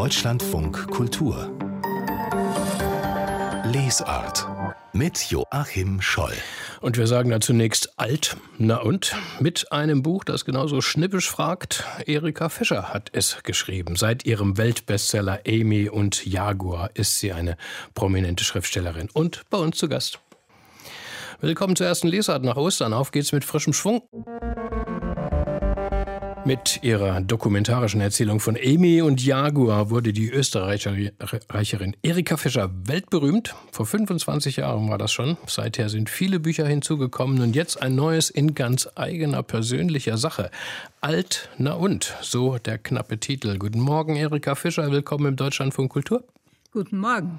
Deutschlandfunk Kultur Lesart mit Joachim Scholl. Und wir sagen da zunächst alt, na und? Mit einem Buch, das genauso schnippisch fragt. Erika Fischer hat es geschrieben. Seit ihrem Weltbestseller Amy und Jaguar ist sie eine prominente Schriftstellerin und bei uns zu Gast. Willkommen zur ersten Lesart nach Ostern. Auf geht's mit frischem Schwung. Mit ihrer dokumentarischen Erzählung von Amy und Jaguar wurde die Österreicherin Erika Fischer weltberühmt. Vor 25 Jahren war das schon. Seither sind viele Bücher hinzugekommen und jetzt ein neues in ganz eigener persönlicher Sache. Alt, na und, so der knappe Titel. Guten Morgen, Erika Fischer. Willkommen im Deutschlandfunk Kultur. Guten Morgen.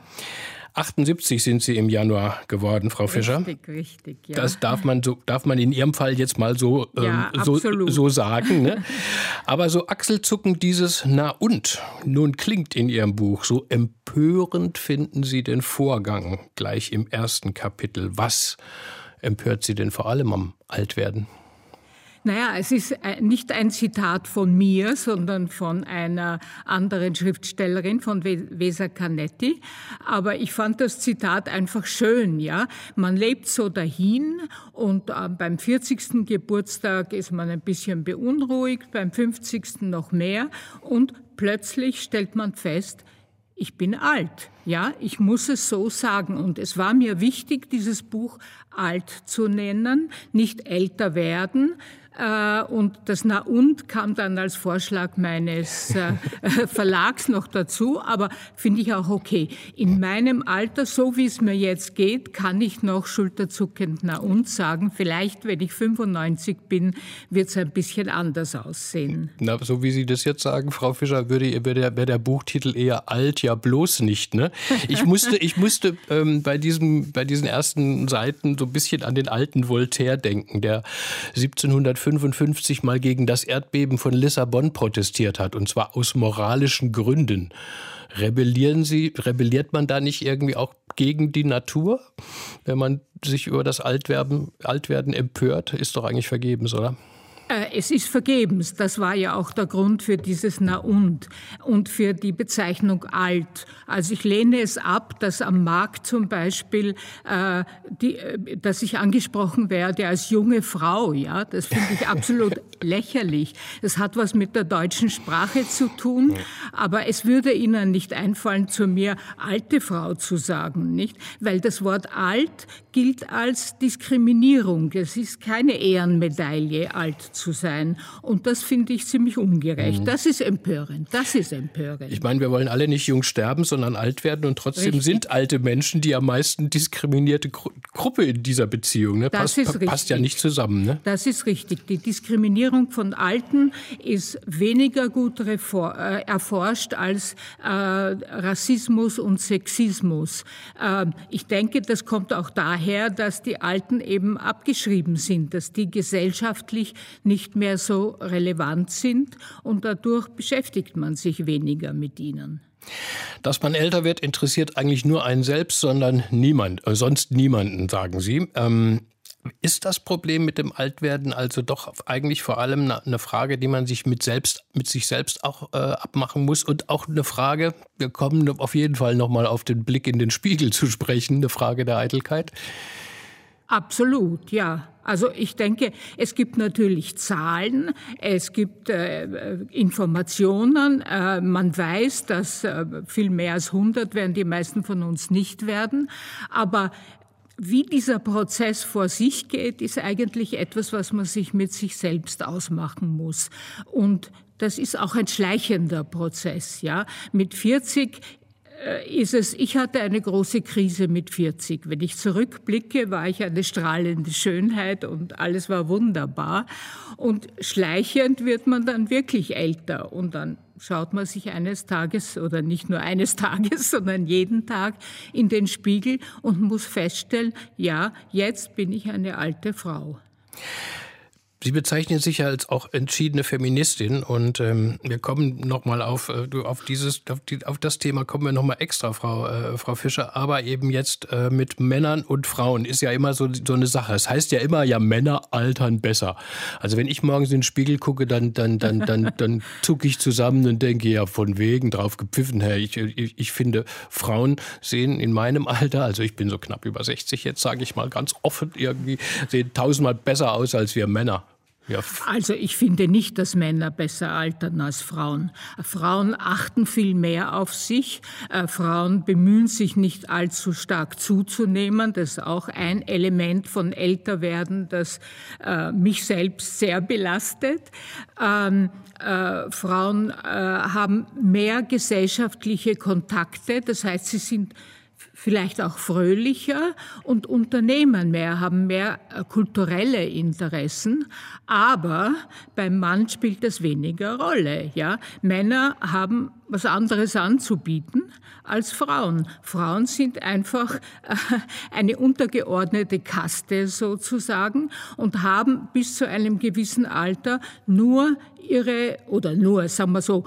78 sind Sie im Januar geworden, Frau Fischer. Richtig, richtig, ja. Das darf man, so, darf man in Ihrem Fall jetzt mal so, ja, ähm, so, so, sagen. Ne? Aber so achselzuckend dieses Na und nun klingt in Ihrem Buch so empörend finden Sie den Vorgang gleich im ersten Kapitel. Was empört Sie denn vor allem am Altwerden? Naja, es ist äh, nicht ein Zitat von mir, sondern von einer anderen Schriftstellerin, von Vesa Canetti. Aber ich fand das Zitat einfach schön, ja. Man lebt so dahin und äh, beim 40. Geburtstag ist man ein bisschen beunruhigt, beim 50. noch mehr und plötzlich stellt man fest, ich bin alt. Ja, ich muss es so sagen. Und es war mir wichtig, dieses Buch alt zu nennen, nicht älter werden, und das Na und kam dann als Vorschlag meines äh, Verlags noch dazu, aber finde ich auch okay. In meinem Alter, so wie es mir jetzt geht, kann ich noch schulterzuckend Na und sagen. Vielleicht, wenn ich 95 bin, wird es ein bisschen anders aussehen. Na, so wie Sie das jetzt sagen, Frau Fischer, würde wäre der, wär der Buchtitel eher alt, ja bloß nicht. Ne? Ich musste, ich musste ähm, bei, diesem, bei diesen ersten Seiten so ein bisschen an den alten Voltaire denken, der 1700 1955 mal gegen das Erdbeben von Lissabon protestiert hat, und zwar aus moralischen Gründen. Rebellieren Sie, rebelliert man da nicht irgendwie auch gegen die Natur, wenn man sich über das Altwerden, Altwerden empört? Ist doch eigentlich vergebens, oder? Äh, es ist vergebens. Das war ja auch der Grund für dieses Na und und für die Bezeichnung alt. Also ich lehne es ab, dass am Markt zum Beispiel, äh, die, äh, dass ich angesprochen werde als junge Frau. Ja, das finde ich absolut lächerlich. Das hat was mit der deutschen Sprache zu tun, aber es würde Ihnen nicht einfallen, zu mir alte Frau zu sagen, nicht? Weil das Wort alt gilt als Diskriminierung. Es ist keine Ehrenmedaille, alt zu zu sein. Und das finde ich ziemlich ungerecht. Mhm. Das ist empörend. Das ist empörend. Ich meine, wir wollen alle nicht jung sterben, sondern alt werden. Und trotzdem richtig. sind alte Menschen die am meisten diskriminierte Gru Gruppe in dieser Beziehung. Ne? Das Pass, ist richtig. Passt ja nicht zusammen. Ne? Das ist richtig. Die Diskriminierung von Alten ist weniger gut äh, erforscht als äh, Rassismus und Sexismus. Äh, ich denke, das kommt auch daher, dass die Alten eben abgeschrieben sind, dass die gesellschaftlich nicht mehr so relevant sind und dadurch beschäftigt man sich weniger mit ihnen. Dass man älter wird, interessiert eigentlich nur einen selbst, sondern niemand, äh, sonst niemanden, sagen Sie. Ähm, ist das Problem mit dem Altwerden also doch eigentlich vor allem eine Frage, die man sich mit, selbst, mit sich selbst auch äh, abmachen muss und auch eine Frage, wir kommen auf jeden Fall nochmal auf den Blick in den Spiegel zu sprechen, eine Frage der Eitelkeit? Absolut, ja. Also ich denke, es gibt natürlich Zahlen, es gibt äh, Informationen. Äh, man weiß, dass äh, viel mehr als 100 werden die meisten von uns nicht werden. Aber wie dieser Prozess vor sich geht, ist eigentlich etwas, was man sich mit sich selbst ausmachen muss. Und das ist auch ein schleichender Prozess, ja. Mit 40 äh, ist es, ich hatte eine große Krise mit 40. Wenn ich zurückblicke, war ich eine strahlende Schönheit und alles war wunderbar. Und schleichend wird man dann wirklich älter und dann schaut man sich eines Tages oder nicht nur eines Tages, sondern jeden Tag in den Spiegel und muss feststellen, ja, jetzt bin ich eine alte Frau. Sie bezeichnen sich ja als auch entschiedene Feministin und ähm, wir kommen nochmal auf, äh, auf dieses, auf, die, auf das Thema kommen wir nochmal extra, Frau, äh, Frau Fischer, aber eben jetzt äh, mit Männern und Frauen ist ja immer so, so eine Sache. Es das heißt ja immer, ja, Männer altern besser. Also wenn ich morgens in den Spiegel gucke, dann, dann, dann, dann, dann zucke ich zusammen und denke, ja, von wegen drauf gepfiffen, Herr. Ich, ich, ich finde, Frauen sehen in meinem Alter, also ich bin so knapp über 60 jetzt, sage ich mal ganz offen, irgendwie sehen tausendmal besser aus als wir Männer. Ja. Also ich finde nicht, dass Männer besser altern als Frauen. Frauen achten viel mehr auf sich. Äh, Frauen bemühen sich nicht allzu stark zuzunehmen. Das ist auch ein Element von Älterwerden, das äh, mich selbst sehr belastet. Ähm, äh, Frauen äh, haben mehr gesellschaftliche Kontakte. Das heißt, sie sind vielleicht auch fröhlicher und unternehmen mehr, haben mehr äh, kulturelle Interessen. Aber beim Mann spielt das weniger Rolle. Ja? Männer haben was anderes anzubieten als Frauen. Frauen sind einfach äh, eine untergeordnete Kaste sozusagen und haben bis zu einem gewissen Alter nur ihre, oder nur, sagen wir so,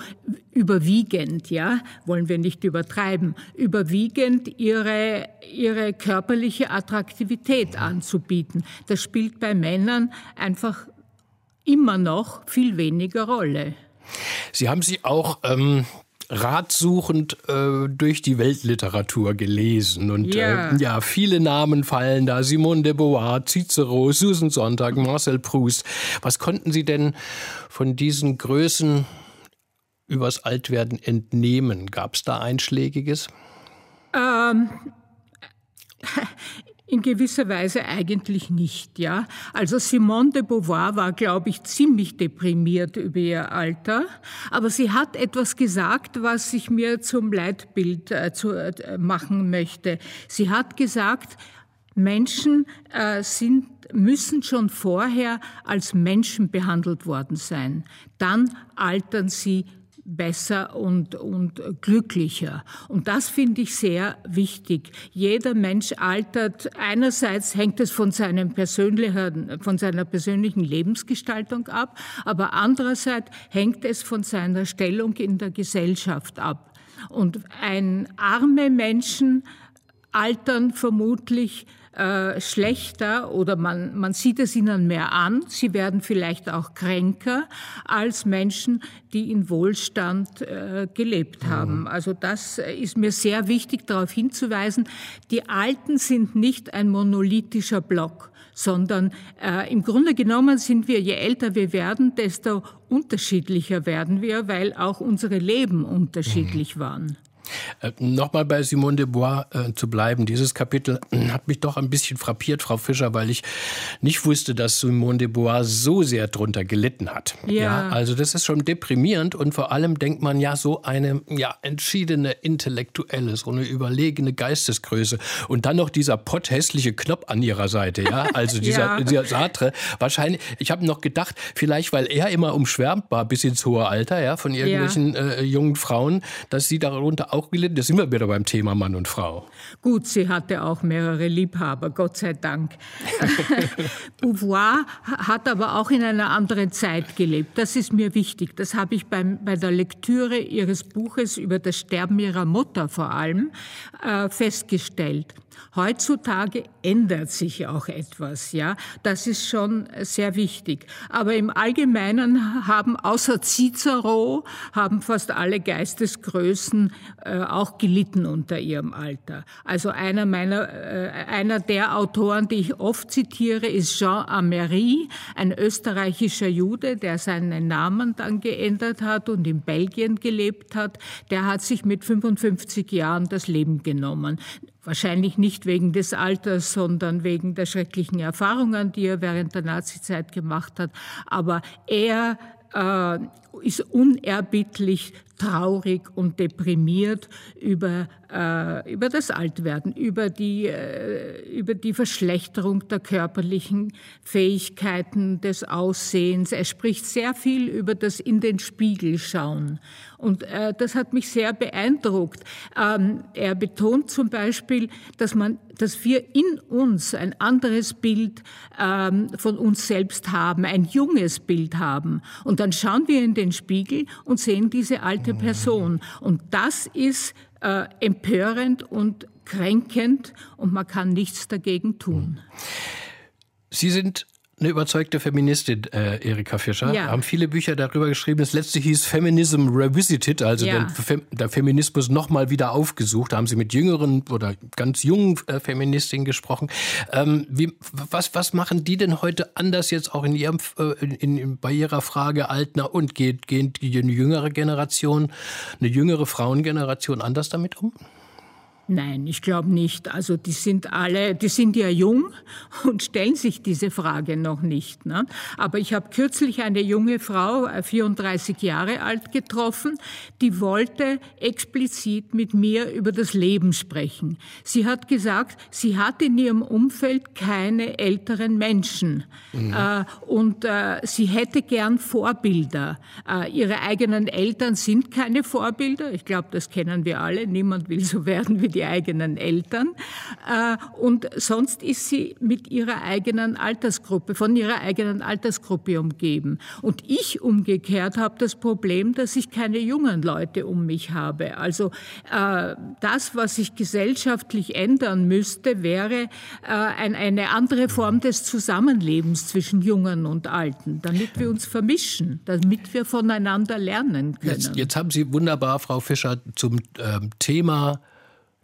überwiegend, ja, wollen wir nicht übertreiben, überwiegend ihre, ihre körperliche Attraktivität anzubieten. Das spielt bei Männern einfach immer noch viel weniger Rolle. Sie haben sich auch ähm, ratsuchend äh, durch die Weltliteratur gelesen. Und ja. Äh, ja, viele Namen fallen da. Simone de Beauvoir, Cicero, Susan Sonntag, Marcel Proust. Was konnten Sie denn von diesen Größen übers Altwerden entnehmen? Gab es da Einschlägiges? Ähm, in gewisser Weise eigentlich nicht, ja. Also Simone de Beauvoir war, glaube ich, ziemlich deprimiert über ihr Alter, aber sie hat etwas gesagt, was ich mir zum Leitbild äh, zu, äh, machen möchte. Sie hat gesagt, Menschen äh, sind müssen schon vorher als Menschen behandelt worden sein. Dann altern sie besser und, und glücklicher. Und das finde ich sehr wichtig. Jeder Mensch altert. Einerseits hängt es von, seinem persönlichen, von seiner persönlichen Lebensgestaltung ab, aber andererseits hängt es von seiner Stellung in der Gesellschaft ab. Und ein arme Menschen altern vermutlich äh, schlechter oder man, man sieht es ihnen mehr an. Sie werden vielleicht auch kränker als Menschen, die in Wohlstand äh, gelebt mhm. haben. Also das ist mir sehr wichtig, darauf hinzuweisen. Die Alten sind nicht ein monolithischer Block sondern äh, im Grunde genommen sind wir, je älter wir werden, desto unterschiedlicher werden wir, weil auch unsere Leben unterschiedlich mhm. waren. Äh, Nochmal bei Simone de Bois äh, zu bleiben. Dieses Kapitel äh, hat mich doch ein bisschen frappiert, Frau Fischer, weil ich nicht wusste, dass Simone de Bois so sehr drunter gelitten hat. Ja. ja. also das ist schon deprimierend und vor allem denkt man ja so eine ja, entschiedene Intellektuelle, so eine überlegene Geistesgröße und dann noch dieser potthässliche Knopf an ihrer Seite, ja, also dieser, ja. dieser Sartre. Wahrscheinlich, ich habe noch gedacht, vielleicht weil er immer umschwärmt war bis ins hohe Alter, ja, von irgendwelchen ja. äh, jungen Frauen, dass sie darunter auch gelitten? Da sind wir wieder beim Thema Mann und Frau. Gut, sie hatte auch mehrere Liebhaber, Gott sei Dank. Beauvoir hat aber auch in einer anderen Zeit gelebt. Das ist mir wichtig. Das habe ich beim, bei der Lektüre ihres Buches über das Sterben ihrer Mutter vor allem äh, festgestellt. Heutzutage ändert sich auch etwas, ja. Das ist schon sehr wichtig. Aber im Allgemeinen haben außer Cicero haben fast alle Geistesgrößen äh, auch gelitten unter ihrem Alter. Also einer meiner, äh, einer der Autoren, die ich oft zitiere, ist Jean Amery, ein österreichischer Jude, der seinen Namen dann geändert hat und in Belgien gelebt hat. Der hat sich mit 55 Jahren das Leben genommen. Wahrscheinlich nicht wegen des Alters, sondern wegen der schrecklichen Erfahrungen, die er während der Nazizeit gemacht hat. Aber er äh, ist unerbittlich traurig und deprimiert über, äh, über das Altwerden, über die, äh, über die Verschlechterung der körperlichen Fähigkeiten, des Aussehens. Er spricht sehr viel über das in den Spiegel schauen. Und äh, das hat mich sehr beeindruckt. Ähm, er betont zum Beispiel, dass man, dass wir in uns ein anderes Bild ähm, von uns selbst haben, ein junges Bild haben. Und dann schauen wir in den Spiegel und sehen diese alte Person. Und das ist äh, empörend und kränkend und man kann nichts dagegen tun. Sie sind eine überzeugte Feministin, äh, Erika Fischer. Ja. Haben viele Bücher darüber geschrieben. Das letzte hieß Feminism Revisited, also Ja. Fem der Feminismus nochmal wieder aufgesucht. Da haben Sie mit jüngeren oder ganz jungen äh, Feministinnen gesprochen. Ähm, wie, was, was machen die denn heute anders jetzt auch in ihrem, äh, in, in, bei ihrer Frage Altner und geht, geht die jüngere Generation, eine jüngere Frauengeneration anders damit um? Nein, ich glaube nicht. Also die sind alle, die sind ja jung und stellen sich diese Frage noch nicht. Ne? Aber ich habe kürzlich eine junge Frau, äh, 34 Jahre alt, getroffen, die wollte explizit mit mir über das Leben sprechen. Sie hat gesagt, sie hat in ihrem Umfeld keine älteren Menschen äh, und äh, sie hätte gern Vorbilder. Äh, ihre eigenen Eltern sind keine Vorbilder. Ich glaube, das kennen wir alle. Niemand will so werden wie die eigenen Eltern. Äh, Und sonst ist sie mit ihrer eigenen Altersgruppe, von ihrer eigenen Altersgruppe umgeben. Und ich umgekehrt habe das Problem, dass ich keine jungen Leute um mich habe. Also äh, das, was sich gesellschaftlich ändern müsste, wäre äh, ein, eine andere Form des Zusammenlebens zwischen Jungen und Alten, damit wir uns vermischen, damit wir voneinander lernen können. Jetzt, jetzt haben Sie wunderbar, Frau Fischer, zum ähm, Thema,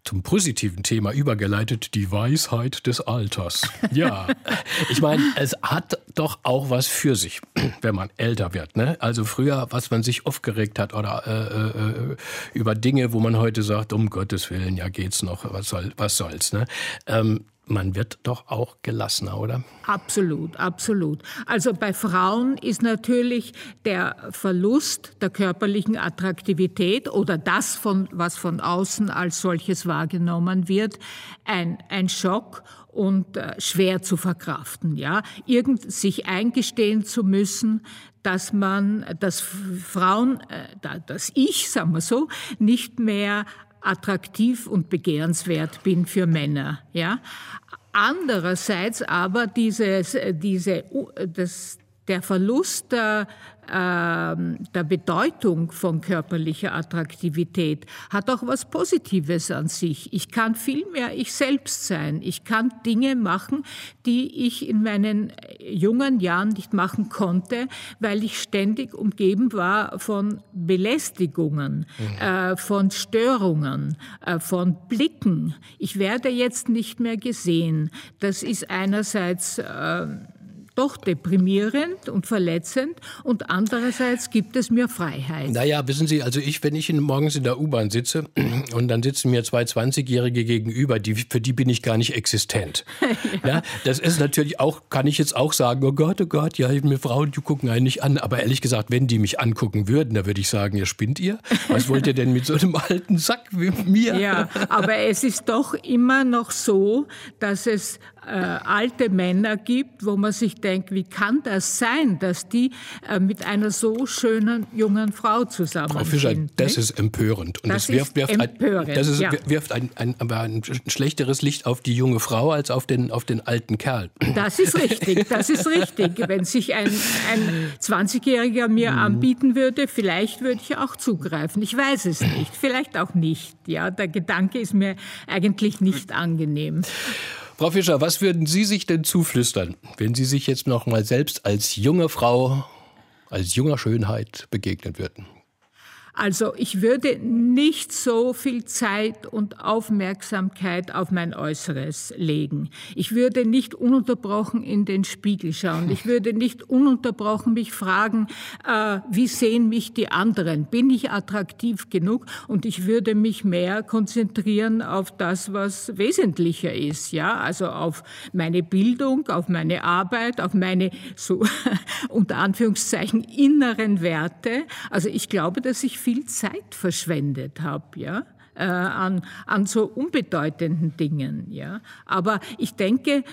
zum positiven Thema übergeleitet, die Weisheit des Alters. Ja, ich meine, es hat doch auch was für sich, wenn man älter wird. Ne? Also früher, was man sich aufgeregt hat oder äh, äh, über Dinge, wo man heute sagt, um Gottes Willen, ja geht's noch, was, soll, was soll's. Ne? Ähm, man wird doch auch gelassener, oder? Absolut, absolut. Also bei Frauen ist natürlich der Verlust der körperlichen Attraktivität oder das, von, was von außen als solches wahrgenommen wird, ein, ein Schock und äh, schwer zu verkraften. Ja, irgend sich eingestehen zu müssen, dass man, dass Frauen, äh, dass ich, sagen wir so, nicht mehr attraktiv und begehrenswert bin für Männer. Ja? Andererseits aber dieses, diese, das, der Verlust der, ähm, der Bedeutung von körperlicher Attraktivität hat auch was Positives an sich. Ich kann viel mehr ich selbst sein. Ich kann Dinge machen, die ich in meinen jungen Jahren nicht machen konnte, weil ich ständig umgeben war von Belästigungen, äh, von Störungen, äh, von Blicken. Ich werde jetzt nicht mehr gesehen. Das ist einerseits äh, doch deprimierend und verletzend und andererseits gibt es mir Freiheit. Naja, wissen Sie, also ich, wenn ich morgens in der U-Bahn sitze und dann sitzen mir zwei 20-Jährige gegenüber, die, für die bin ich gar nicht existent. ja. ja. das ist natürlich auch, kann ich jetzt auch sagen, oh Gott, oh Gott, ja, mir Frauen, die gucken einen nicht an. Aber ehrlich gesagt, wenn die mich angucken würden, da würde ich sagen, ihr spinnt ihr? Was wollt ihr denn mit so einem alten Sack wie mir? Ja, aber es ist doch immer noch so, dass es äh, alte Männer gibt, wo man sich denkt, wie kann das sein, dass die äh, mit einer so schönen jungen Frau zusammen Frau Fischer, sind? das nicht? ist empörend. Und Das das, wirft, ist wirft, empörend, ein, das ist, ja. wirft ein, ein, ein, ein schlechteres Licht auf die junge Frau als auf den, auf den alten Kerl. Das ist richtig, das ist richtig. Wenn sich ein, ein 20-Jähriger mir anbieten würde, vielleicht würde ich auch zugreifen. Ich weiß es nicht, vielleicht auch nicht. Ja, der Gedanke ist mir eigentlich nicht angenehm. Frau Fischer, was würden Sie sich denn zuflüstern, wenn Sie sich jetzt noch mal selbst als junge Frau, als junger Schönheit begegnen würden? Also ich würde nicht so viel Zeit und Aufmerksamkeit auf mein Äußeres legen. Ich würde nicht ununterbrochen in den Spiegel schauen. Ich würde nicht ununterbrochen mich fragen, äh, wie sehen mich die anderen? Bin ich attraktiv genug? Und ich würde mich mehr konzentrieren auf das, was wesentlicher ist. Ja, also auf meine Bildung, auf meine Arbeit, auf meine so unter Anführungszeichen inneren Werte. Also ich glaube, dass ich viel Zeit verschwendet habe, ja. Äh, an, an so unbedeutenden Dingen, ja. Aber ich denke,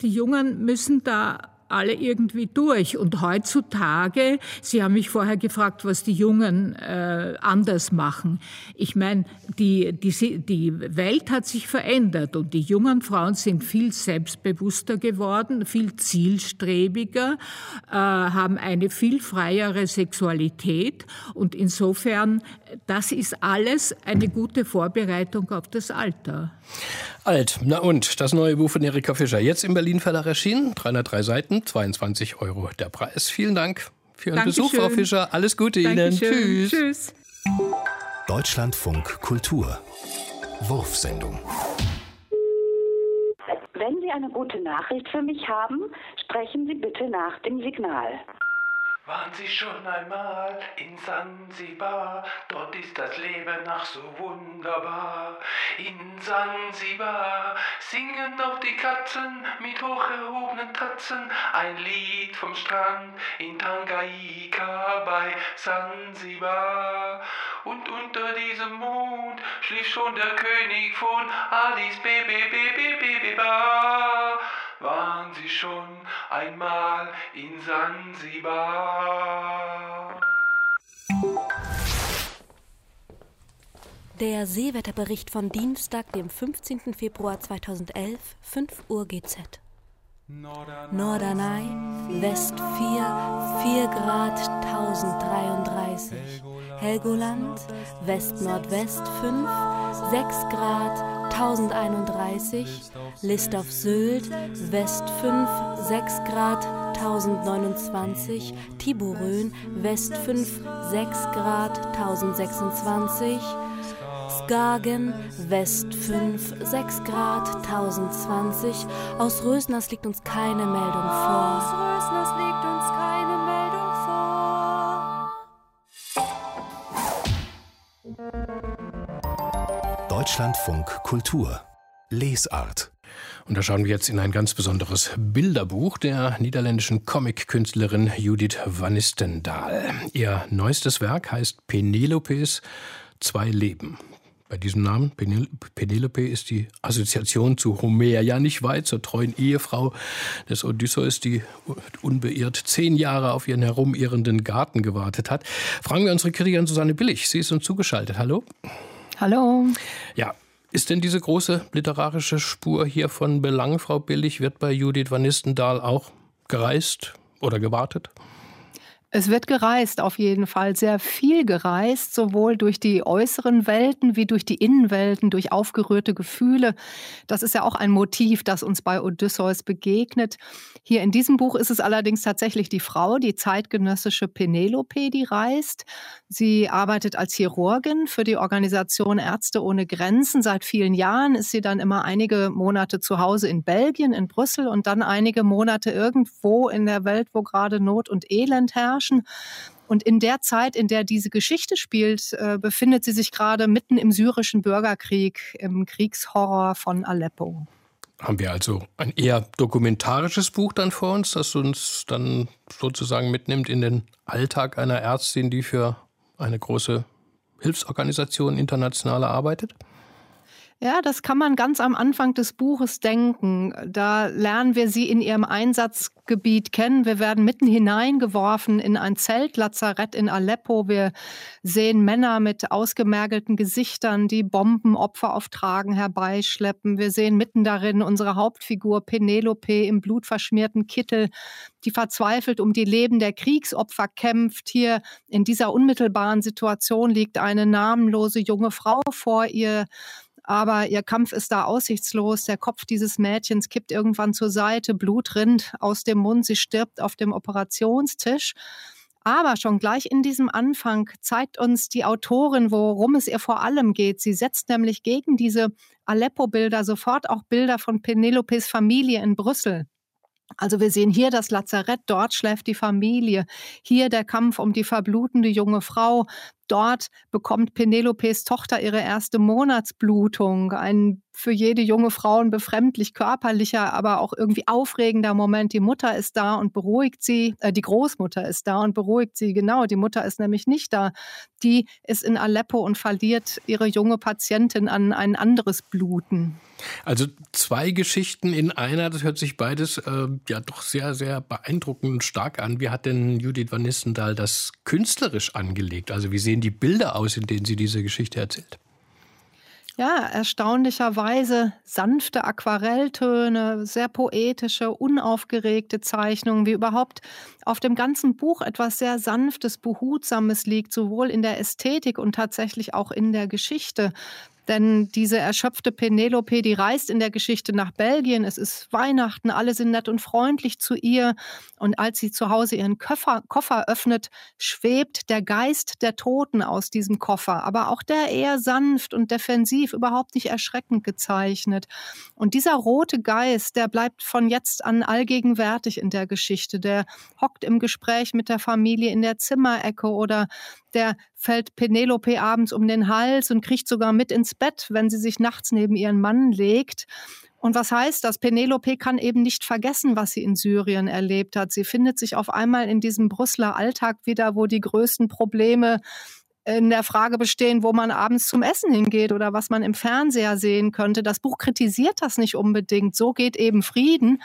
die Jungen müssen da alle irgendwie durch. Und heutzutage, Sie haben mich vorher gefragt, was die Jungen äh, anders machen. Ich meine, die, die, die Welt hat sich verändert und die jungen Frauen sind viel selbstbewusster geworden, viel zielstrebiger, äh, haben eine viel freiere Sexualität und insofern, das ist alles eine gute Vorbereitung auf das Alter. Alt. Na und, das neue Buch von Erika Fischer. Jetzt im Berlin Verlag erschienen. 303 Seiten, 22 Euro der Preis. Vielen Dank für Ihren Dankeschön. Besuch, Frau Fischer. Alles Gute Dankeschön. Ihnen. Tschüss. Tschüss. Deutschlandfunk Kultur. Wurfsendung. Wenn Sie eine gute Nachricht für mich haben, sprechen Sie bitte nach dem Signal. Waren Sie schon einmal in Sansibar? Dort ist das Leben ach so wunderbar. In Sansibar singen auch die Katzen mit hocherhobenen Tatzen ein Lied vom Strand in Tangaika bei Sansibar. Und unter diesem Mond schlief schon der König von Addis Bebebebebebeba waren Sie schon einmal in Sansibar? Der Seewetterbericht von Dienstag, dem 15. Februar 2011, 5 Uhr GZ. Norderney, West 4, 4 Grad 1033. Helgoland, West-Nordwest 5, 6 Grad 1031, List auf Sylt, West 5, 6 Grad 1029, Tiburön, West 5, 6 Grad 1026, Skagen, West 5, 6 Grad 1020. Aus Rösners liegt uns keine Meldung vor. Aus Rösners liegt uns keine Deutschlandfunk Kultur Lesart und da schauen wir jetzt in ein ganz besonderes Bilderbuch der niederländischen Comic-Künstlerin Judith van Nistendahl. Ihr neuestes Werk heißt Penelopes Zwei Leben. Bei diesem Namen, Penelope, ist die Assoziation zu Homer ja nicht weit, zur treuen Ehefrau des Odysseus, die unbeirrt zehn Jahre auf ihren herumirrenden Garten gewartet hat. Fragen wir unsere Kritikerin Susanne Billig. Sie ist uns zugeschaltet. Hallo. Hallo. Ja, ist denn diese große literarische Spur hier von Belang, Frau Billig, wird bei Judith van Nistendahl auch gereist oder gewartet? Es wird gereist, auf jeden Fall sehr viel gereist, sowohl durch die äußeren Welten wie durch die Innenwelten, durch aufgerührte Gefühle. Das ist ja auch ein Motiv, das uns bei Odysseus begegnet. Hier in diesem Buch ist es allerdings tatsächlich die Frau, die zeitgenössische Penelope, die reist. Sie arbeitet als Chirurgin für die Organisation Ärzte ohne Grenzen. Seit vielen Jahren ist sie dann immer einige Monate zu Hause in Belgien, in Brüssel und dann einige Monate irgendwo in der Welt, wo gerade Not und Elend herrscht herrschen. Und in der Zeit, in der diese Geschichte spielt, äh, befindet sie sich gerade mitten im syrischen Bürgerkrieg, im Kriegshorror von Aleppo. Haben wir also ein eher dokumentarisches Buch dann vor uns, das uns dann sozusagen mitnimmt in den Alltag einer Ärztin, die für eine große Hilfsorganisation internationale arbeitet? Ja, das kann man ganz am Anfang des Buches denken. Da lernen wir sie in ihrem Einsatzgebiet kennen. Wir werden mitten hineingeworfen in ein Zeltlazarett in Aleppo. Wir sehen Männer mit ausgemergelten Gesichtern, die Bombenopfer auf Tragen herbeischleppen. Wir sehen mitten darin unsere Hauptfigur Penelope im blutverschmierten Kittel, die verzweifelt um die Leben der Kriegsopfer kämpft. Hier in dieser unmittelbaren Situation liegt eine namenlose junge Frau vor ihr aber ihr Kampf ist da aussichtslos. Der Kopf dieses Mädchens kippt irgendwann zur Seite, Blut rinnt aus dem Mund, sie stirbt auf dem Operationstisch. Aber schon gleich in diesem Anfang zeigt uns die Autorin, worum es ihr vor allem geht. Sie setzt nämlich gegen diese Aleppo-Bilder sofort auch Bilder von Penelopes Familie in Brüssel. Also wir sehen hier das Lazarett, dort schläft die Familie, hier der Kampf um die verblutende junge Frau, Dort bekommt Penelopes Tochter ihre erste Monatsblutung. Ein für jede junge Frau ein befremdlich körperlicher, aber auch irgendwie aufregender Moment. Die Mutter ist da und beruhigt sie. Äh, die Großmutter ist da und beruhigt sie. Genau, die Mutter ist nämlich nicht da. Die ist in Aleppo und verliert ihre junge Patientin an ein anderes Bluten. Also zwei Geschichten in einer, das hört sich beides äh, ja doch sehr, sehr beeindruckend stark an. Wie hat denn Judith van Nissendahl das künstlerisch angelegt? Also wie sehen die Bilder aus, in denen sie diese Geschichte erzählt? Ja, erstaunlicherweise sanfte Aquarelltöne, sehr poetische, unaufgeregte Zeichnungen, wie überhaupt auf dem ganzen Buch etwas sehr Sanftes, Behutsames liegt, sowohl in der Ästhetik und tatsächlich auch in der Geschichte. Denn diese erschöpfte Penelope, die reist in der Geschichte nach Belgien. Es ist Weihnachten, alle sind nett und freundlich zu ihr. Und als sie zu Hause ihren Koffer, Koffer öffnet, schwebt der Geist der Toten aus diesem Koffer. Aber auch der eher sanft und defensiv, überhaupt nicht erschreckend gezeichnet. Und dieser rote Geist, der bleibt von jetzt an allgegenwärtig in der Geschichte. Der hockt im Gespräch mit der Familie in der Zimmerecke oder der fällt Penelope abends um den Hals und kriegt sogar mit ins Bett, wenn sie sich nachts neben ihren Mann legt. Und was heißt das? Penelope kann eben nicht vergessen, was sie in Syrien erlebt hat. Sie findet sich auf einmal in diesem Brüsseler Alltag wieder, wo die größten Probleme in der Frage bestehen, wo man abends zum Essen hingeht oder was man im Fernseher sehen könnte. Das Buch kritisiert das nicht unbedingt. So geht eben Frieden.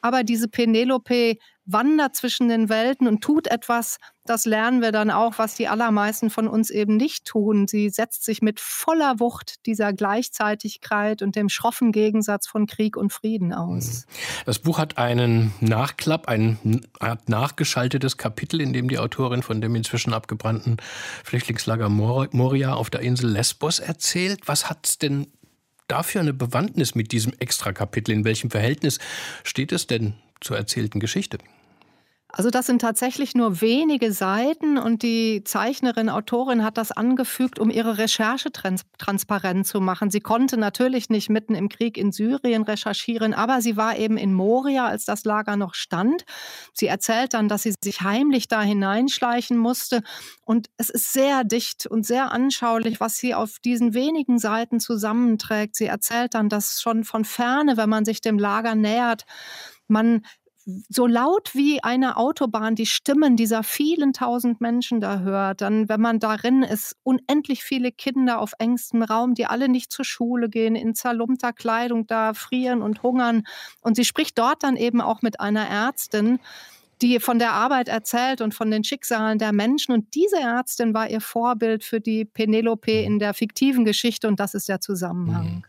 Aber diese Penelope wandert zwischen den Welten und tut etwas, das lernen wir dann auch, was die allermeisten von uns eben nicht tun. Sie setzt sich mit voller Wucht dieser Gleichzeitigkeit und dem schroffen Gegensatz von Krieg und Frieden aus. Mhm. Das Buch hat einen Nachklapp, ein Art nachgeschaltetes Kapitel, in dem die Autorin von dem inzwischen abgebrannten Flüchtlingslager Moria auf der Insel Lesbos erzählt. Was hat denn dafür eine Bewandtnis mit diesem Extrakapitel? In welchem Verhältnis steht es denn zur erzählten Geschichte? Also das sind tatsächlich nur wenige Seiten und die Zeichnerin, Autorin hat das angefügt, um ihre Recherche trans transparent zu machen. Sie konnte natürlich nicht mitten im Krieg in Syrien recherchieren, aber sie war eben in Moria, als das Lager noch stand. Sie erzählt dann, dass sie sich heimlich da hineinschleichen musste und es ist sehr dicht und sehr anschaulich, was sie auf diesen wenigen Seiten zusammenträgt. Sie erzählt dann, dass schon von ferne, wenn man sich dem Lager nähert, man so laut wie eine Autobahn die Stimmen dieser vielen tausend Menschen da hört, dann, wenn man darin ist, unendlich viele Kinder auf engstem Raum, die alle nicht zur Schule gehen, in zerlumpter Kleidung da frieren und hungern. Und sie spricht dort dann eben auch mit einer Ärztin, die von der Arbeit erzählt und von den Schicksalen der Menschen. Und diese Ärztin war ihr Vorbild für die Penelope mhm. in der fiktiven Geschichte und das ist der Zusammenhang. Mhm.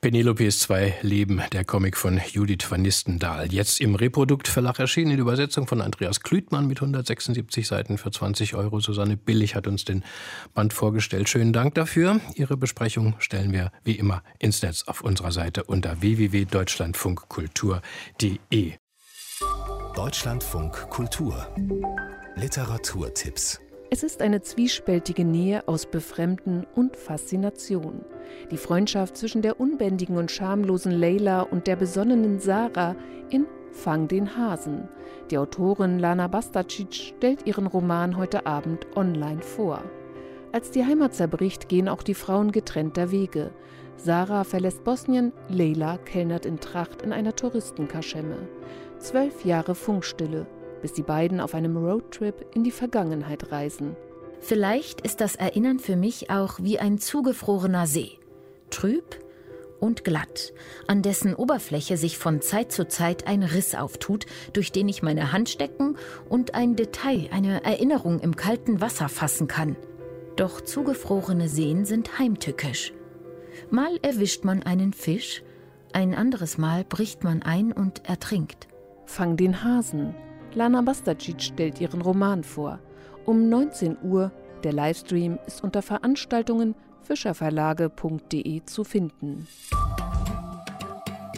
Penelopes zwei Leben, der Comic von Judith van Nistendahl. Jetzt im Reproduktverlag erschienen in Übersetzung von Andreas Klütmann mit 176 Seiten für 20 Euro. Susanne Billig hat uns den Band vorgestellt. Schönen Dank dafür. Ihre Besprechung stellen wir wie immer ins Netz auf unserer Seite unter www.deutschlandfunkkultur.de. Deutschlandfunk Kultur Literaturtipps es ist eine zwiespältige Nähe aus Befremden und Faszination. Die Freundschaft zwischen der unbändigen und schamlosen Leila und der besonnenen Sarah in Fang den Hasen. Die Autorin Lana Bastacic stellt ihren Roman heute Abend online vor. Als die Heimat zerbricht, gehen auch die Frauen getrennter Wege. Sarah verlässt Bosnien, Leila kellnert in Tracht in einer Touristenkaschemme. Zwölf Jahre Funkstille, bis die beiden auf einem Roadtrip in die Vergangenheit reisen. Vielleicht ist das Erinnern für mich auch wie ein zugefrorener See. Trüb und glatt, an dessen Oberfläche sich von Zeit zu Zeit ein Riss auftut, durch den ich meine Hand stecken und ein Detail, eine Erinnerung im kalten Wasser fassen kann. Doch zugefrorene Seen sind heimtückisch. Mal erwischt man einen Fisch, ein anderes Mal bricht man ein und ertrinkt. Fang den Hasen. Lana Bastacic stellt ihren Roman vor. Um 19 Uhr. Der Livestream ist unter Veranstaltungen fischerverlage.de zu finden.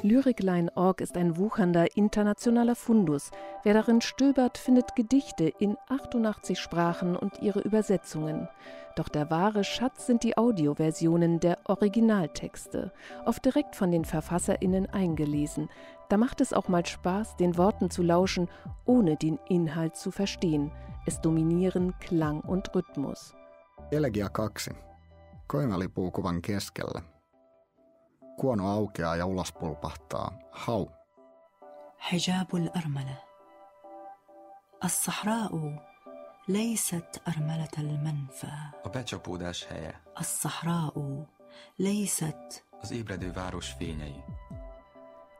Lyrikline.org ist ein wuchernder internationaler Fundus. Wer darin stöbert, findet Gedichte in 88 Sprachen und ihre Übersetzungen. Doch der wahre Schatz sind die Audioversionen der Originaltexte, oft direkt von den VerfasserInnen eingelesen. Da macht es auch mal Spaß, den Worten zu lauschen, ohne den Inhalt zu verstehen. Es dominieren Klang und Rhythmus. Elegia 2. Koimalipuukuvan keskellä. Kuono aukeaa ja ulos pulpahtaa hau. حجاب الأرملة الصحراء ليست أرملة المنفى A becsapódás helye. الصحراء ليست Az ébredő város fényei.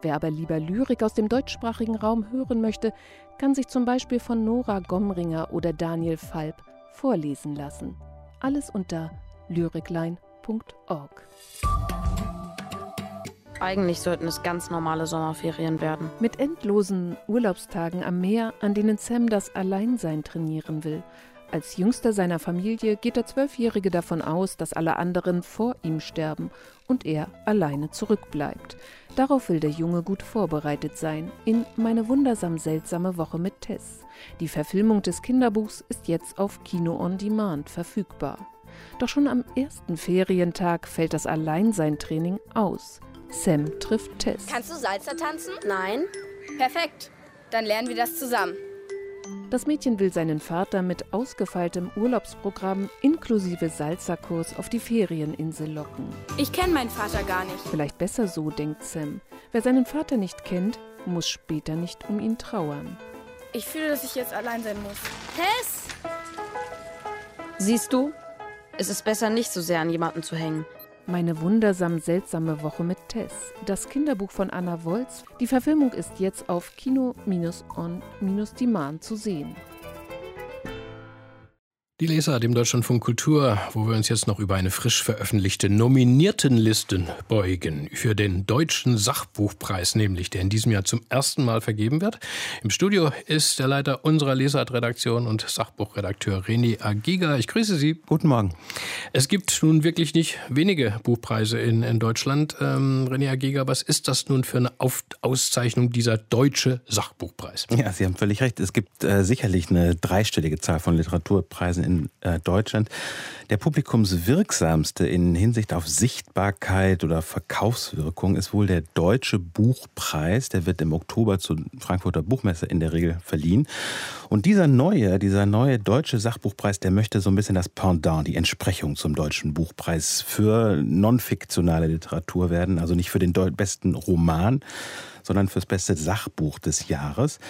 Wer aber lieber Lyrik aus dem deutschsprachigen Raum hören möchte, kann sich zum Beispiel von Nora Gomringer oder Daniel Falb vorlesen lassen. Alles unter lyriklein.org. Eigentlich sollten es ganz normale Sommerferien werden. Mit endlosen Urlaubstagen am Meer, an denen Sam das Alleinsein trainieren will. Als jüngster seiner Familie geht der Zwölfjährige davon aus, dass alle anderen vor ihm sterben und er alleine zurückbleibt. Darauf will der Junge gut vorbereitet sein in Meine wundersam seltsame Woche mit Tess. Die Verfilmung des Kinderbuchs ist jetzt auf Kino on Demand verfügbar. Doch schon am ersten Ferientag fällt das Alleinsein-Training aus. Sam trifft Tess. Kannst du Salsa tanzen? Nein. Perfekt. Dann lernen wir das zusammen. Das Mädchen will seinen Vater mit ausgefeiltem Urlaubsprogramm inklusive Salzerkurs auf die Ferieninsel locken. Ich kenne meinen Vater gar nicht. Vielleicht besser so, denkt Sam. Wer seinen Vater nicht kennt, muss später nicht um ihn trauern. Ich fühle, dass ich jetzt allein sein muss. Tess! Siehst du? Es ist besser, nicht so sehr an jemanden zu hängen. Meine wundersam seltsame Woche mit Tess. Das Kinderbuch von Anna Wolz. Die Verfilmung ist jetzt auf Kino-on-Demand zu sehen. Die Leser dem Deutschlandfunk Kultur, wo wir uns jetzt noch über eine frisch veröffentlichte Nominiertenliste beugen für den Deutschen Sachbuchpreis, nämlich der in diesem Jahr zum ersten Mal vergeben wird. Im Studio ist der Leiter unserer Lesart-Redaktion und Sachbuchredakteur René Agiga. Ich grüße Sie. Guten Morgen. Es gibt nun wirklich nicht wenige Buchpreise in, in Deutschland. Ähm, René Agiga, was ist das nun für eine Auf Auszeichnung dieser Deutsche Sachbuchpreis? Ja, Sie haben völlig recht. Es gibt äh, sicherlich eine dreistellige Zahl von Literaturpreisen in äh, Deutschland. Der publikumswirksamste in Hinsicht auf Sichtbarkeit oder Verkaufswirkung ist wohl der Deutsche Buchpreis. Der wird im Oktober zur Frankfurter Buchmesse in der Regel verliehen. Und dieser neue, dieser neue Deutsche Sachbuchpreis, der möchte so ein bisschen das Pendant, die Entsprechung zum Deutschen Buchpreis für non-fiktionale Literatur werden. Also nicht für den besten Roman, sondern fürs beste Sachbuch des Jahres.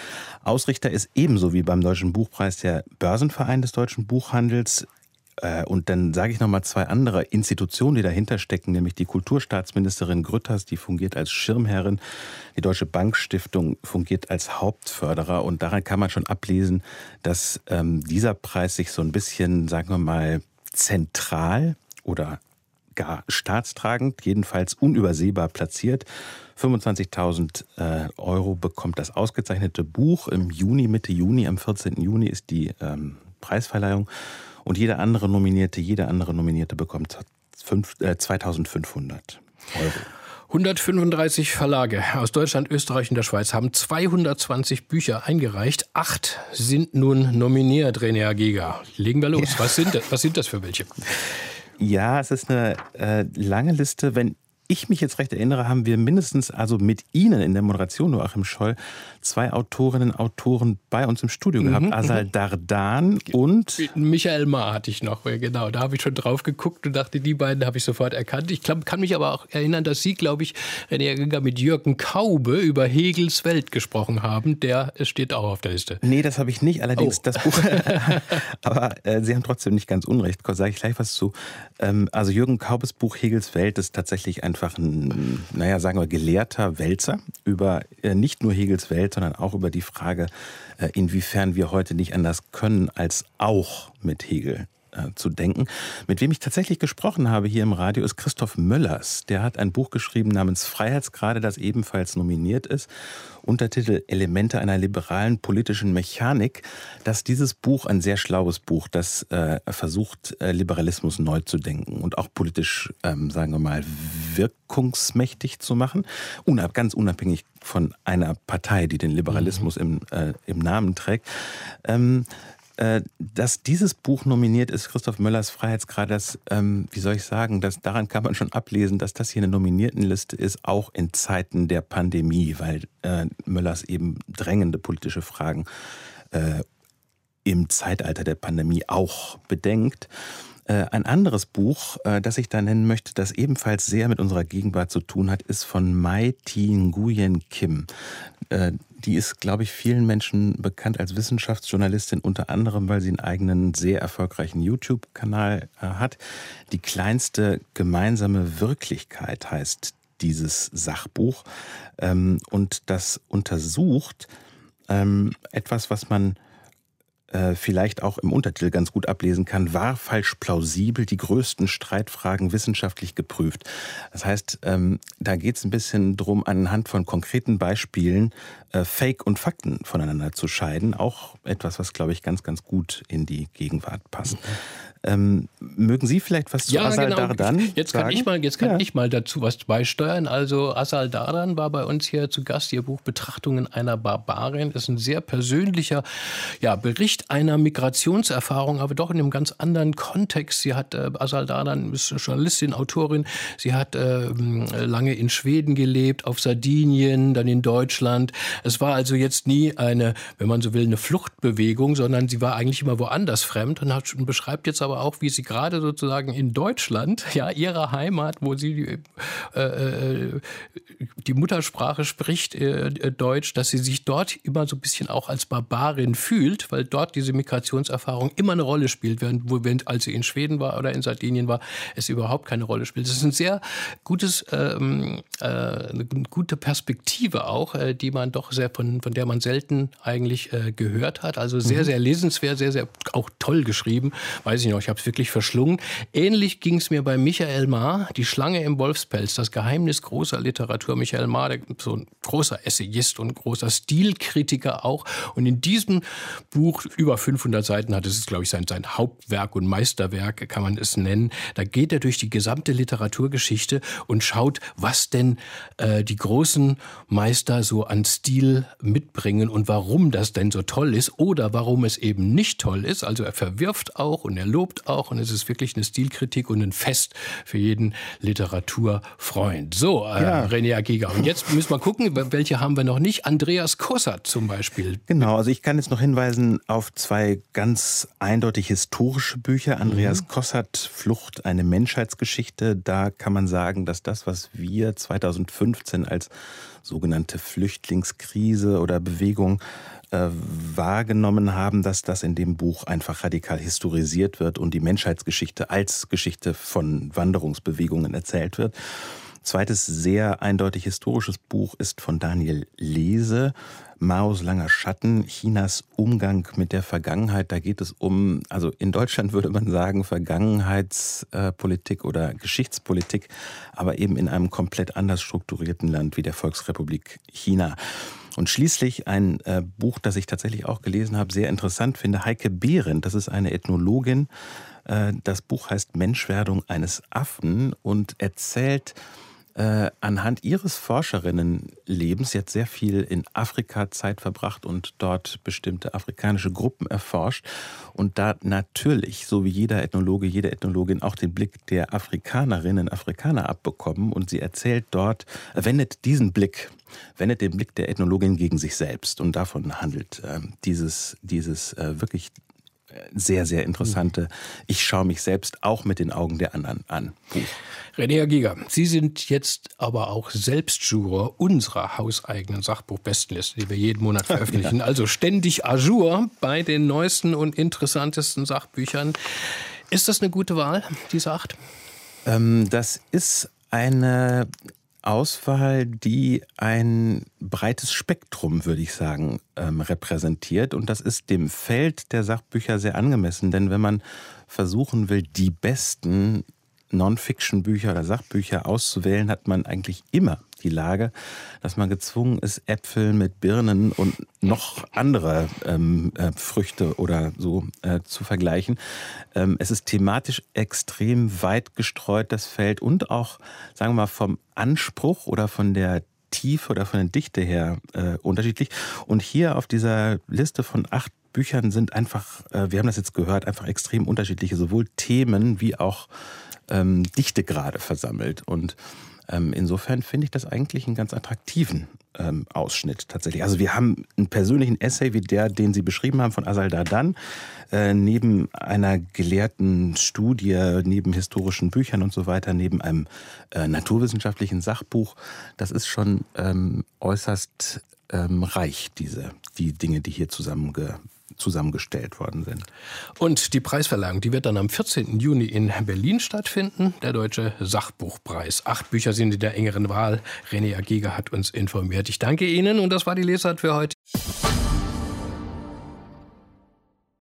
Ausrichter ist ebenso wie beim Deutschen Buchpreis der Börsenverein des deutschen Buchhandels. Äh, und dann sage ich nochmal zwei andere Institutionen, die dahinter stecken, nämlich die Kulturstaatsministerin Grütters, die fungiert als Schirmherrin, die Deutsche Bankstiftung fungiert als Hauptförderer und daran kann man schon ablesen, dass ähm, dieser Preis sich so ein bisschen, sagen wir mal, zentral oder gar staatstragend, jedenfalls unübersehbar platziert. 25.000 äh, Euro bekommt das ausgezeichnete Buch. Im Juni, Mitte Juni, am 14. Juni ist die ähm, Preisverleihung. Und jeder andere Nominierte, jeder andere Nominierte bekommt fünf, äh, 2500 Euro. 135 Verlage aus Deutschland, Österreich und der Schweiz haben 220 Bücher eingereicht. Acht sind nun nominiert, René Giga. Legen wir los. Ja. Was, sind das, was sind das für welche? Ja, es ist eine äh, lange Liste. Wenn ich mich jetzt recht erinnere, haben wir mindestens also mit Ihnen in der Moderation, Joachim Scholl, zwei Autorinnen und Autoren bei uns im Studio gehabt. Mhm, Asal mhm. Dardan und... Michael Ma hatte ich noch, genau. Da habe ich schon drauf geguckt und dachte, die beiden habe ich sofort erkannt. Ich glaub, kann mich aber auch erinnern, dass Sie, glaube ich, René Ginger mit Jürgen Kaube über Hegels Welt gesprochen haben. Der steht auch auf der Liste. Nee, das habe ich nicht. Allerdings oh. das Buch... aber äh, Sie haben trotzdem nicht ganz unrecht. Sage ich gleich was zu. Ähm, also Jürgen Kaubes Buch Hegels Welt ist tatsächlich ein einfach ein, naja, sagen wir, gelehrter Wälzer über äh, nicht nur Hegels Welt, sondern auch über die Frage, äh, inwiefern wir heute nicht anders können, als auch mit Hegel äh, zu denken. Mit wem ich tatsächlich gesprochen habe hier im Radio ist Christoph Möllers. Der hat ein Buch geschrieben namens Freiheitsgrade, das ebenfalls nominiert ist. Untertitel Elemente einer liberalen politischen Mechanik. Dass dieses Buch ein sehr schlaues Buch, das äh, versucht, äh, Liberalismus neu zu denken und auch politisch, ähm, sagen wir mal, wirkungsmächtig zu machen. Unab ganz unabhängig von einer Partei, die den Liberalismus mhm. im, äh, im Namen trägt. Ähm, äh, dass dieses Buch nominiert ist, Christoph Möllers Freiheitsgrad, das, ähm, wie soll ich sagen, das, daran kann man schon ablesen, dass das hier eine Nominiertenliste ist, auch in Zeiten der Pandemie, weil äh, Möllers eben drängende politische Fragen äh, im Zeitalter der Pandemie auch bedenkt. Äh, ein anderes Buch, äh, das ich da nennen möchte, das ebenfalls sehr mit unserer Gegenwart zu tun hat, ist von Mai Thi Nguyen Kim. Äh, die ist, glaube ich, vielen Menschen bekannt als Wissenschaftsjournalistin, unter anderem, weil sie einen eigenen, sehr erfolgreichen YouTube-Kanal hat. Die kleinste gemeinsame Wirklichkeit heißt dieses Sachbuch. Ähm, und das untersucht ähm, etwas, was man äh, vielleicht auch im Untertitel ganz gut ablesen kann, war falsch plausibel, die größten Streitfragen wissenschaftlich geprüft. Das heißt, ähm, da geht es ein bisschen drum, anhand von konkreten Beispielen äh, Fake und Fakten voneinander zu scheiden. Auch etwas, was, glaube ich, ganz, ganz gut in die Gegenwart passt. Mhm. Ähm, mögen Sie vielleicht was zu ja, Asal genau. Dardan Jetzt kann, sagen? ich mal, jetzt kann Ja. ich mal dazu was beisteuern. Also Asal Dardan war bei uns hier zu Gast. Ihr Buch Betrachtungen einer Barbarin ist ein sehr persönlicher ja, Bericht einer Migrationserfahrung, aber doch in einem ganz anderen Kontext. Sie hat, äh, Asal Dardan ist Journalistin, Autorin. Sie hat äh, lange in Schweden gelebt, auf Sardinien, dann in Deutschland. Es war also jetzt nie eine, wenn man so will, eine Fluchtbewegung, sondern sie war eigentlich immer woanders fremd und hat, beschreibt jetzt aber auch, wie sie gerade sozusagen in Deutschland, ja, ihrer Heimat, wo sie äh, äh, die Muttersprache spricht, äh, äh, Deutsch, dass sie sich dort immer so ein bisschen auch als Barbarin fühlt, weil dort diese Migrationserfahrung immer eine Rolle spielt, während, wo, während als sie in Schweden war oder in Sardinien war, es überhaupt keine Rolle spielt. Das ist ein sehr gutes, ähm, äh, eine gute Perspektive auch, äh, die man doch sehr von, von der man selten eigentlich äh, gehört hat. Also sehr, Mhm. sehr lesenswert, sehr, sehr auch toll geschrieben. Weiß ich noch, ich habe es wirklich verschlungen. Ähnlich ging es mir bei Michael Maar, Die Schlange im Wolfspelz, das Geheimnis großer Literatur. Michael Maar, der, so ein großer Essayist und großer Stilkritiker auch. Und in diesem Buch, über 500 Seiten hat, es glaube ich, sein, sein Hauptwerk und Meisterwerk, kann man es nennen. Da geht er durch die gesamte Literaturgeschichte und schaut, was denn äh, die großen Meister so an Stil mitbringen und warum das denn so toll ist oder warum es eben nicht toll ist. Also er verwirft auch und er lobt auch und es ist wirklich eine Stilkritik und ein Fest für jeden Literaturfreund. So, äh, Ja. René Agiga. Und jetzt müssen wir gucken, welche haben wir noch nicht. Andreas Kossert zum Beispiel. Genau, also ich kann jetzt noch hinweisen auf zwei ganz eindeutig historische Bücher. Andreas Mhm. Kossert, Flucht, eine Menschheitsgeschichte. Da kann man sagen, dass das, was wir 2015 als sogenannte Flüchtlingskrise oder Bewegung äh, wahrgenommen haben, dass das in dem Buch einfach radikal historisiert wird und die Menschheitsgeschichte als Geschichte von Wanderungsbewegungen erzählt wird. Zweites sehr eindeutig historisches Buch ist von Daniel Lese, Maos langer Schatten, Chinas Umgang mit der Vergangenheit. Da geht es um, also in Deutschland würde man sagen, Vergangenheitspolitik oder Geschichtspolitik, aber eben in einem komplett anders strukturierten Land wie der Volksrepublik China. Und schließlich ein äh, Buch, das ich tatsächlich auch gelesen habe, sehr interessant finde, Heike Behrendt. Das ist eine Ethnologin. Äh, das Buch heißt Menschwerdung eines Affen und erzählt äh, anhand ihres Forscherinnenlebens jetzt sehr viel in Afrika Zeit verbracht und dort bestimmte afrikanische Gruppen erforscht und da natürlich, so wie jeder Ethnologe, jede Ethnologin auch den Blick der Afrikanerinnen, Afrikaner abbekommen und sie erzählt dort, wendet diesen Blick, wendet den Blick der Ethnologin gegen sich selbst und davon handelt äh, dieses, dieses äh, wirklich sehr, sehr interessante Ich schaue mich selbst auch mit den Augen der anderen an. Buch. René Giger, Sie sind jetzt aber auch Selbstjuror unserer hauseigenen Sachbuchbestenliste, die wir jeden Monat veröffentlichen. Ja. Also ständig à jour bei den neuesten und interessantesten Sachbüchern. Ist das eine gute Wahl, diese acht? Ähm, das ist eine Auswahl, die ein breites Spektrum, würde ich sagen, ähm, repräsentiert. Und das ist dem Feld der Sachbücher sehr angemessen. Denn wenn man versuchen will, die besten Non-Fiction-Bücher oder Sachbücher auszuwählen, hat man eigentlich immer die Lage, dass man gezwungen ist, Äpfel mit Birnen und noch andere ähm, äh, Früchte oder so äh, zu vergleichen. Ähm, es ist thematisch extrem weit gestreut, das Feld, und auch, sagen wir mal, vom Anspruch oder von der Tiefe oder von der Dichte her äh, unterschiedlich. Und hier auf dieser Liste von acht Büchern sind einfach, äh, wir haben das jetzt gehört, einfach extrem unterschiedliche, sowohl Themen wie auch ähm, Dichtegrade versammelt. Und insofern finde ich das eigentlich einen ganz attraktiven ähm, Ausschnitt tatsächlich. Also wir haben einen persönlichen Essay wie der, den Sie beschrieben haben von Asal Dardan, äh, neben einer gelehrten Studie, neben historischen Büchern und so weiter, neben einem äh, naturwissenschaftlichen Sachbuch. Das ist schon ähm, äußerst ähm, reich, diese, die Dinge, die hier zusammenge zusammengestellt worden sind. Und die Preisverleihung, die wird dann am 14. Juni in Berlin stattfinden, der Deutsche Sachbuchpreis. Acht Bücher sind in der engeren Wahl. René Agiger hat uns informiert. Ich danke Ihnen und das war die Lesart für heute.